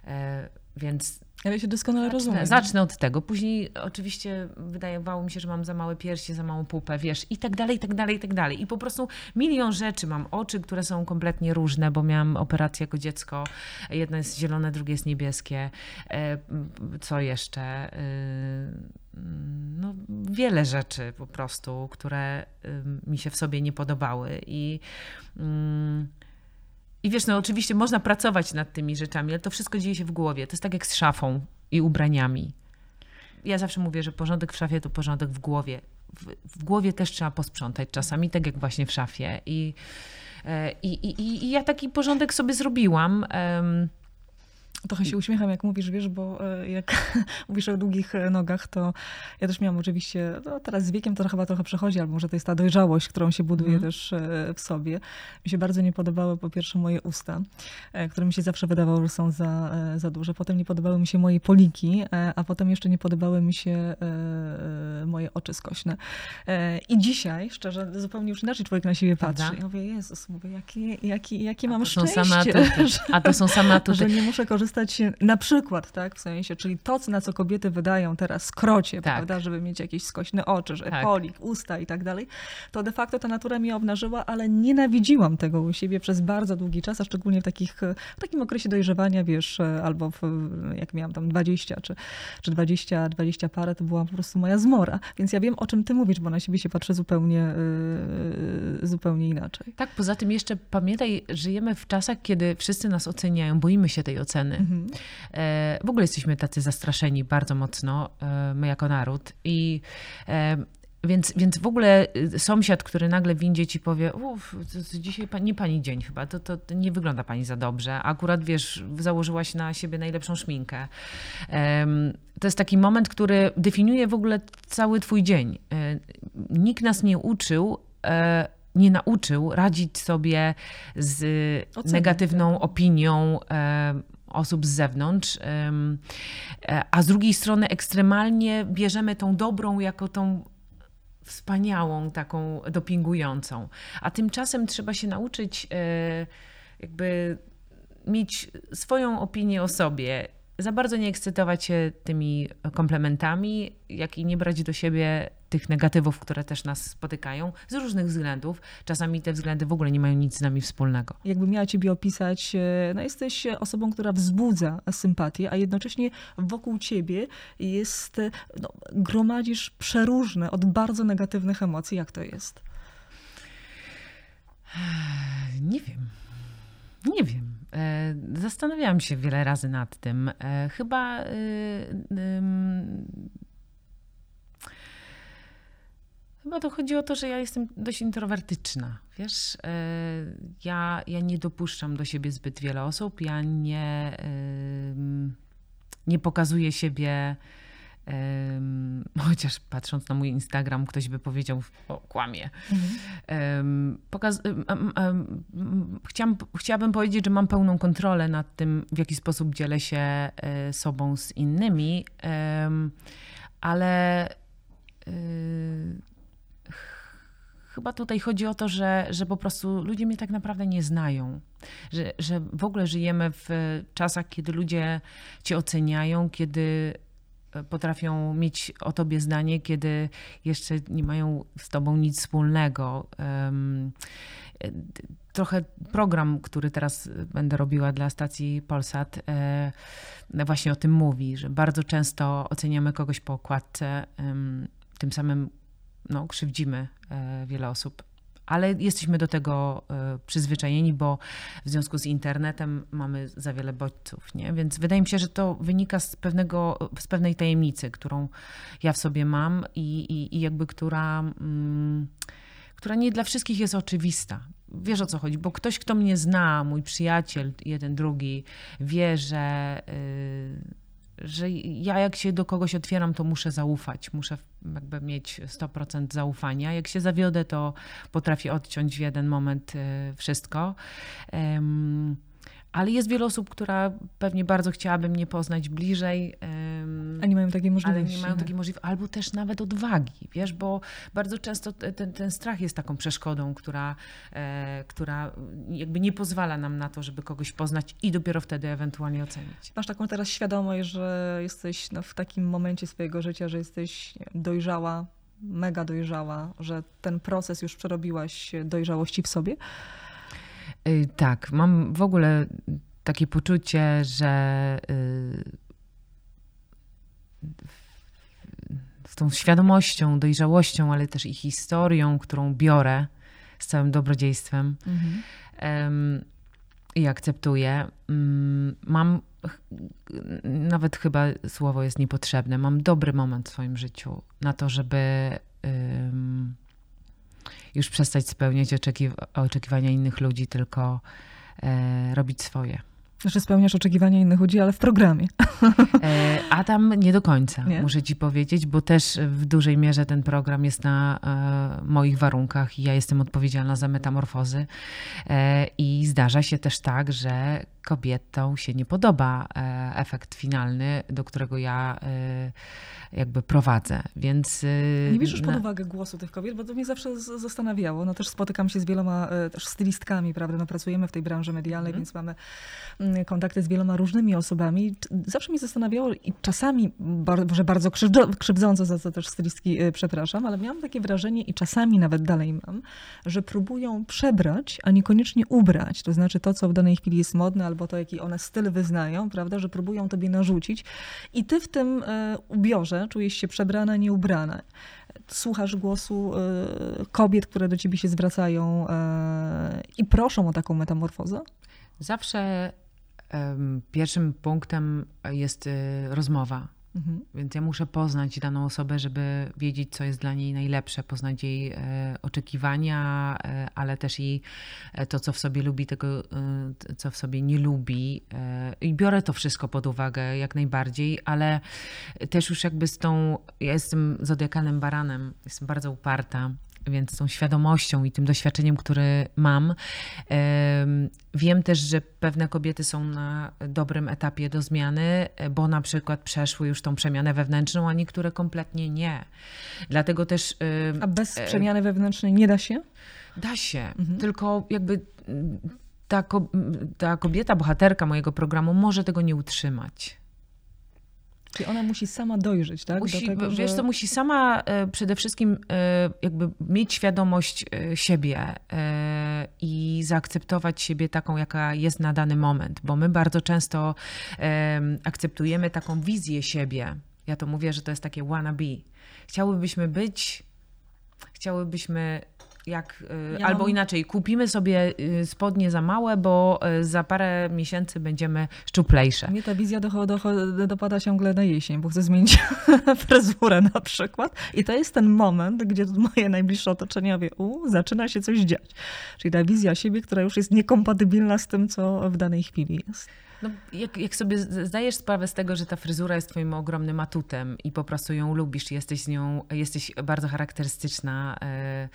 E, więc ale się doskonale zacznę, rozumiem. Zacznę od tego. Później oczywiście wydawało mi się, że mam za małe piersi, za małą pupę, wiesz, i tak dalej, i tak dalej, i tak dalej. I po prostu milion rzeczy. Mam oczy, które są kompletnie różne, bo miałam operację jako dziecko. Jedno jest zielone, drugie jest niebieskie. E, co jeszcze? E, no, wiele rzeczy po prostu, które mi się w sobie nie podobały. I mm, i wiesz, no oczywiście można pracować nad tymi rzeczami, ale to wszystko dzieje się w głowie. To jest tak jak z szafą i ubraniami. Ja zawsze mówię, że porządek w szafie to porządek w głowie. W, w głowie też trzeba posprzątać czasami, tak jak właśnie w szafie. I I, i, i ja taki porządek sobie zrobiłam. Trochę się uśmiecham, jak mówisz, wiesz, bo e, jak mówisz o długich e, nogach, to ja też miałam oczywiście, no teraz z wiekiem to chyba trochę przechodzi, albo może to jest ta dojrzałość, którą się buduje mm. też e, w sobie. Mi się bardzo nie podobały po pierwsze moje usta, które mi się zawsze wydawało, że są za, za duże. Potem nie podobały mi się moje poliki, a potem jeszcze nie podobały mi się moje oczy skośne. I dzisiaj, szczerze, zupełnie już inaczej człowiek na siebie patrzy. Prawda? Ja mówię, Jezus, mówię, jakie, jakie, jakie mam szczęście. a to są same atuty. Że nie muszę korzystać korzystać się na przykład, tak, w sensie, czyli to, na co kobiety wydają teraz skrocie, tak. prawda, żeby mieć jakieś skośne oczy, że tak. polik, usta i tak dalej, to de facto ta natura mnie obnażyła, ale nienawidziłam tego u siebie przez bardzo długi czas, a szczególnie w, takich, w takim okresie dojrzewania, wiesz, albo w, jak miałam tam 20 czy, czy 20, 20 parę, to była po prostu moja zmora. Więc ja wiem, o czym ty mówisz, bo na siebie się patrzę zupełnie, yy, zupełnie inaczej. Tak, poza tym jeszcze pamiętaj, żyjemy w czasach, kiedy wszyscy nas oceniają, boimy się tej oceny. Mhm. E, w ogóle jesteśmy tacy zastraszeni bardzo mocno, e, my jako naród. I e, więc, więc w ogóle sąsiad, który nagle windzie ci powie, uff, dzisiaj nie pani dzień chyba, to, to, to, nie wygląda pani za dobrze. Akurat wiesz, założyłaś na siebie najlepszą szminkę. To jest taki moment, który definiuje w ogóle cały twój dzień. Nikt nas nie uczył nie nauczył radzić sobie z negatywną opinią osób z zewnątrz, e, a z drugiej strony ekstremalnie bierzemy tą dobrą jako tą wspaniałą, taką dopingującą. A tymczasem trzeba się nauczyć e, jakby mieć swoją opinię o sobie za bardzo nie ekscytować się tymi komplementami, jak i nie brać do siebie tych negatywów, które też nas spotykają z różnych względów. Czasami te względy w ogóle nie mają nic z nami wspólnego. Jakby miała ciebie opisać, e, no jesteś osobą, która wzbudza sympatię, a jednocześnie wokół ciebie jest, no, gromadzisz przeróżne, od bardzo negatywnych emocji. Jak to jest? Nie wiem. Nie wiem. E, zastanawiałam się wiele razy nad tym. E, chyba e, Chyba to chodzi o to, że ja jestem dość introwertyczna. Wiesz, ja, ja nie dopuszczam do siebie zbyt wiele osób. Ja nie, nie pokazuję siebie chociaż patrząc na mój Instagram, ktoś by powiedział, o, kłamie. Mhm. Chciałam, chciałabym powiedzieć, że mam pełną kontrolę nad tym, w jaki sposób dzielę się e, sobą z innymi, ale e, chyba tutaj chodzi o to, że, że po prostu ludzie mnie tak naprawdę nie znają. Że, że w ogóle żyjemy w czasach, kiedy ludzie cię oceniają, kiedy potrafią mieć o tobie zdanie, kiedy jeszcze nie mają z tobą nic wspólnego. Trochę program, który teraz będę robiła dla stacji Polsat, e, właśnie o tym mówi, że bardzo często oceniamy kogoś po okładce, tym samym no, krzywdzimy e, wiele osób ale jesteśmy do tego e, przyzwyczajeni, bo w związku z internetem mamy za wiele bodźców, nie? Więc wydaje mi się, że to wynika z, pewnego, z pewnej tajemnicy, którą ja w sobie mam i, i, i jakby która... Mm, która nie dla wszystkich jest oczywista. Wiesz o co chodzi, bo ktoś, kto mnie zna, mój przyjaciel, jeden, drugi, wie, że, yy, że ja jak się do kogoś otwieram, to muszę zaufać, muszę jakby mieć 100% zaufania. Jak się zawiodę, to potrafię odciąć w jeden moment y, wszystko. Ale jest wiele osób, która pewnie bardzo chciałaby mnie poznać bliżej. A nie mają takiej możliwości. Ale nie mają takiej możliwości, albo też nawet odwagi, wiesz, bo bardzo często ten, ten strach jest taką przeszkodą, która, e, która jakby nie pozwala nam na to, żeby kogoś poznać i dopiero wtedy ewentualnie ocenić. Masz taką teraz świadomość, że jesteś no, w takim momencie swojego życia, że jesteś dojrzała, mega dojrzała, że ten proces już przerobiłaś dojrzałości w sobie? Y, tak, mam w ogóle takie poczucie, że y, z tą świadomością, dojrzałością, ale też i historią, którą biorę z całym dobrodziejstwem mhm. i akceptuję, mm, mam nawet chyba słowo jest niepotrzebne. Mam dobry moment w swoim życiu na to, żeby już przestać spełniać oczekiw oczekiwania innych ludzi, tylko e, robić swoje. Znaczy spełniasz oczekiwania innych ludzi, ale w programie. E, a tam nie do końca, Nie? muszę ci powiedzieć, bo też w dużej mierze ten program jest na e, moich warunkach i ja jestem odpowiedzialna za metamorfozy. E, I zdarza się też tak, że kobietom się nie podoba e, efekt finalny, do którego ja e, jakby prowadzę, więc... e, Nie bierzesz pod uwagę głosu tych kobiet, bo to mnie zawsze zastanawiało. No też spotykam się z wieloma e, też stylistkami, prawda? No pracujemy w tej branży medialnej, Mhm. więc mamy mm, kontakty z wieloma różnymi osobami. Zawsze mnie zastanawiało i czasami, może bardzo krzywdząco, za co też stylistki e, przepraszam, ale miałam takie wrażenie i czasami nawet dalej mam, że próbują przebrać, a niekoniecznie ubrać. To znaczy to, co w danej chwili jest modne, albo to, jaki one styl wyznają, prawda? Że próbują tobie narzucić. I ty w tym e, ubiorze czujesz się przebrana, nie ubrana słuchasz głosu e, kobiet, które do ciebie się zwracają e, i proszą o taką metamorfozę? Zawsze pierwszym punktem jest y, rozmowa. Mhm. Więc ja muszę poznać daną osobę, żeby wiedzieć, co jest dla niej najlepsze, poznać jej e, oczekiwania, e, ale też i e, to, co w sobie lubi, tego, t- co w sobie nie lubi. E, I biorę to wszystko pod uwagę jak najbardziej, ale też już jakby z tą, ja jestem zodiakalnym baranem, jestem bardzo uparta. Więc tą świadomością i tym doświadczeniem, które mam, em, wiem też, że pewne kobiety są na dobrym etapie do zmiany, bo na przykład przeszły już tą przemianę wewnętrzną, a niektóre kompletnie nie. Dlatego też A bez przemiany wewnętrznej nie da się? da się, tylko jakby mm, ta, ta kobieta, bohaterka mojego programu może tego nie utrzymać. Czyli ona musi sama dojrzeć, tak? Musi, do tego, wiesz że... co, musi sama e, przede wszystkim e, jakby mieć świadomość e, siebie i zaakceptować siebie taką, jaka jest na dany moment, bo my bardzo często em, akceptujemy taką wizję siebie. Ja to mówię, że to jest takie wannabe. Chciałybyśmy być, chciałybyśmy jak, e, Ja albo mam- inaczej, kupimy sobie e, spodnie za małe, bo e, za parę miesięcy będziemy szczuplejsze. Mnie ta wizja docho, docho, dopada ciągle na jesień, bo chcę zmienić fryzurę na przykład. I to jest ten moment, gdzie moje najbliższe otoczenie wie, u, zaczyna się coś dziać. Czyli ta wizja siebie, która już jest niekompatybilna z tym, co w danej chwili jest. No, jak, jak sobie zdajesz sprawę z tego, że ta fryzura jest twoim ogromnym atutem i po prostu ją lubisz, jesteś z nią, jesteś bardzo charakterystyczna e,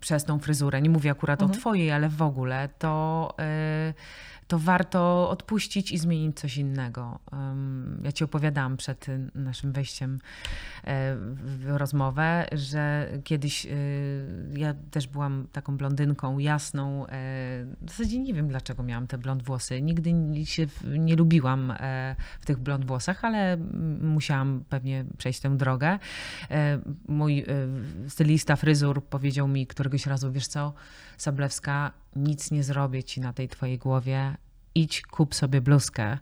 przez tą fryzurę. Nie mówię akurat o twojej, ale w ogóle, to, e, to warto odpuścić i zmienić coś innego. Ja ci opowiadałam przed naszym wejściem e, w rozmowę, że kiedyś e, ja też byłam taką blondynką jasną. e, W zasadzie nie wiem, dlaczego miałam te blond włosy. Nigdy ni- się nie lubiłam w tych blond włosach, ale musiałam pewnie przejść tę drogę. Mój stylista fryzur powiedział mi któregoś razu, wiesz co, Sablewska, nic nie zrobię ci na tej twojej głowie. Idź, kup sobie bluzkę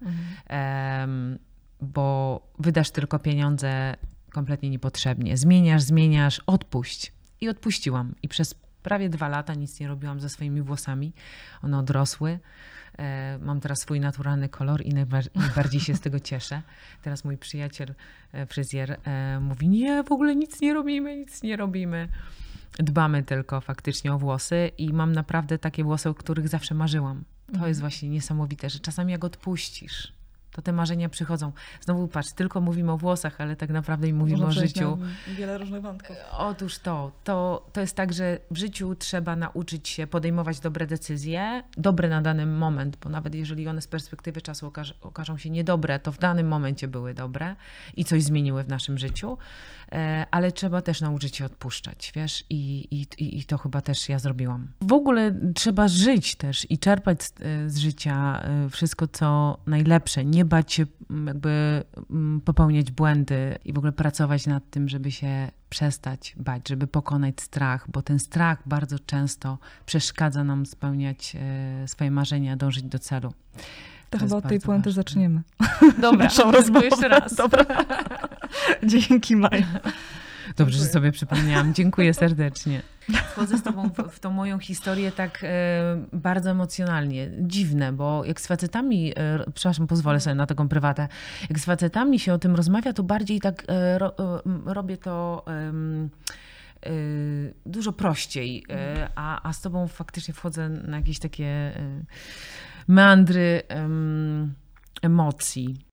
em, bo wydasz tylko pieniądze kompletnie niepotrzebnie. Zmieniasz, zmieniasz, odpuść. I odpuściłam. I przez prawie dwa lata nic nie robiłam ze swoimi włosami. One odrosły. E, Mam teraz swój naturalny kolor i najbar- najbardziej się z tego cieszę. Teraz mój przyjaciel, e, fryzjer, e, mówi: Nie, w ogóle nic nie robimy, nic nie robimy. Dbamy tylko faktycznie o włosy i mam naprawdę takie włosy, o których zawsze marzyłam. To jest właśnie niesamowite, że czasami jak odpuścisz, to te marzenia przychodzą. Znowu patrz, tylko mówimy o włosach, ale tak naprawdę i mówimy o życiu. wiele różnych wątków. Otóż to, to, to jest tak, że w życiu trzeba nauczyć się podejmować dobre decyzje, dobre na dany moment, bo nawet jeżeli one z perspektywy czasu okaż, okażą się niedobre, to w danym momencie były dobre i coś zmieniły w naszym życiu, e, ale trzeba też nauczyć się odpuszczać, wiesz, i, i, i- to chyba też ja zrobiłam. W ogóle trzeba żyć też i czerpać z, z życia e, wszystko, co najlepsze, nie bać się m, jakby m, popełniać błędy i w ogóle pracować nad tym, żeby się przestać bać, żeby pokonać strach, bo ten strach bardzo często przeszkadza nam spełniać e, swoje marzenia, dążyć do celu. To, jest chyba od tej puenty ważne. zaczniemy. Dobra, Naszą to rozmowę. jeszcze raz. Dobra. Dzięki, Maja. Dobrze, że sobie przypomniałam. Dziękuję serdecznie. Wchodzę z tobą w, w tą moją historię tak e, bardzo emocjonalnie. Dziwne, bo jak z facetami, e, przepraszam, pozwolę sobie na taką prywatę, jak z facetami się o tym rozmawia, to bardziej tak e, ro, e, robię to em, dużo prościej, a, a z tobą faktycznie wchodzę na jakieś takie meandry emocji.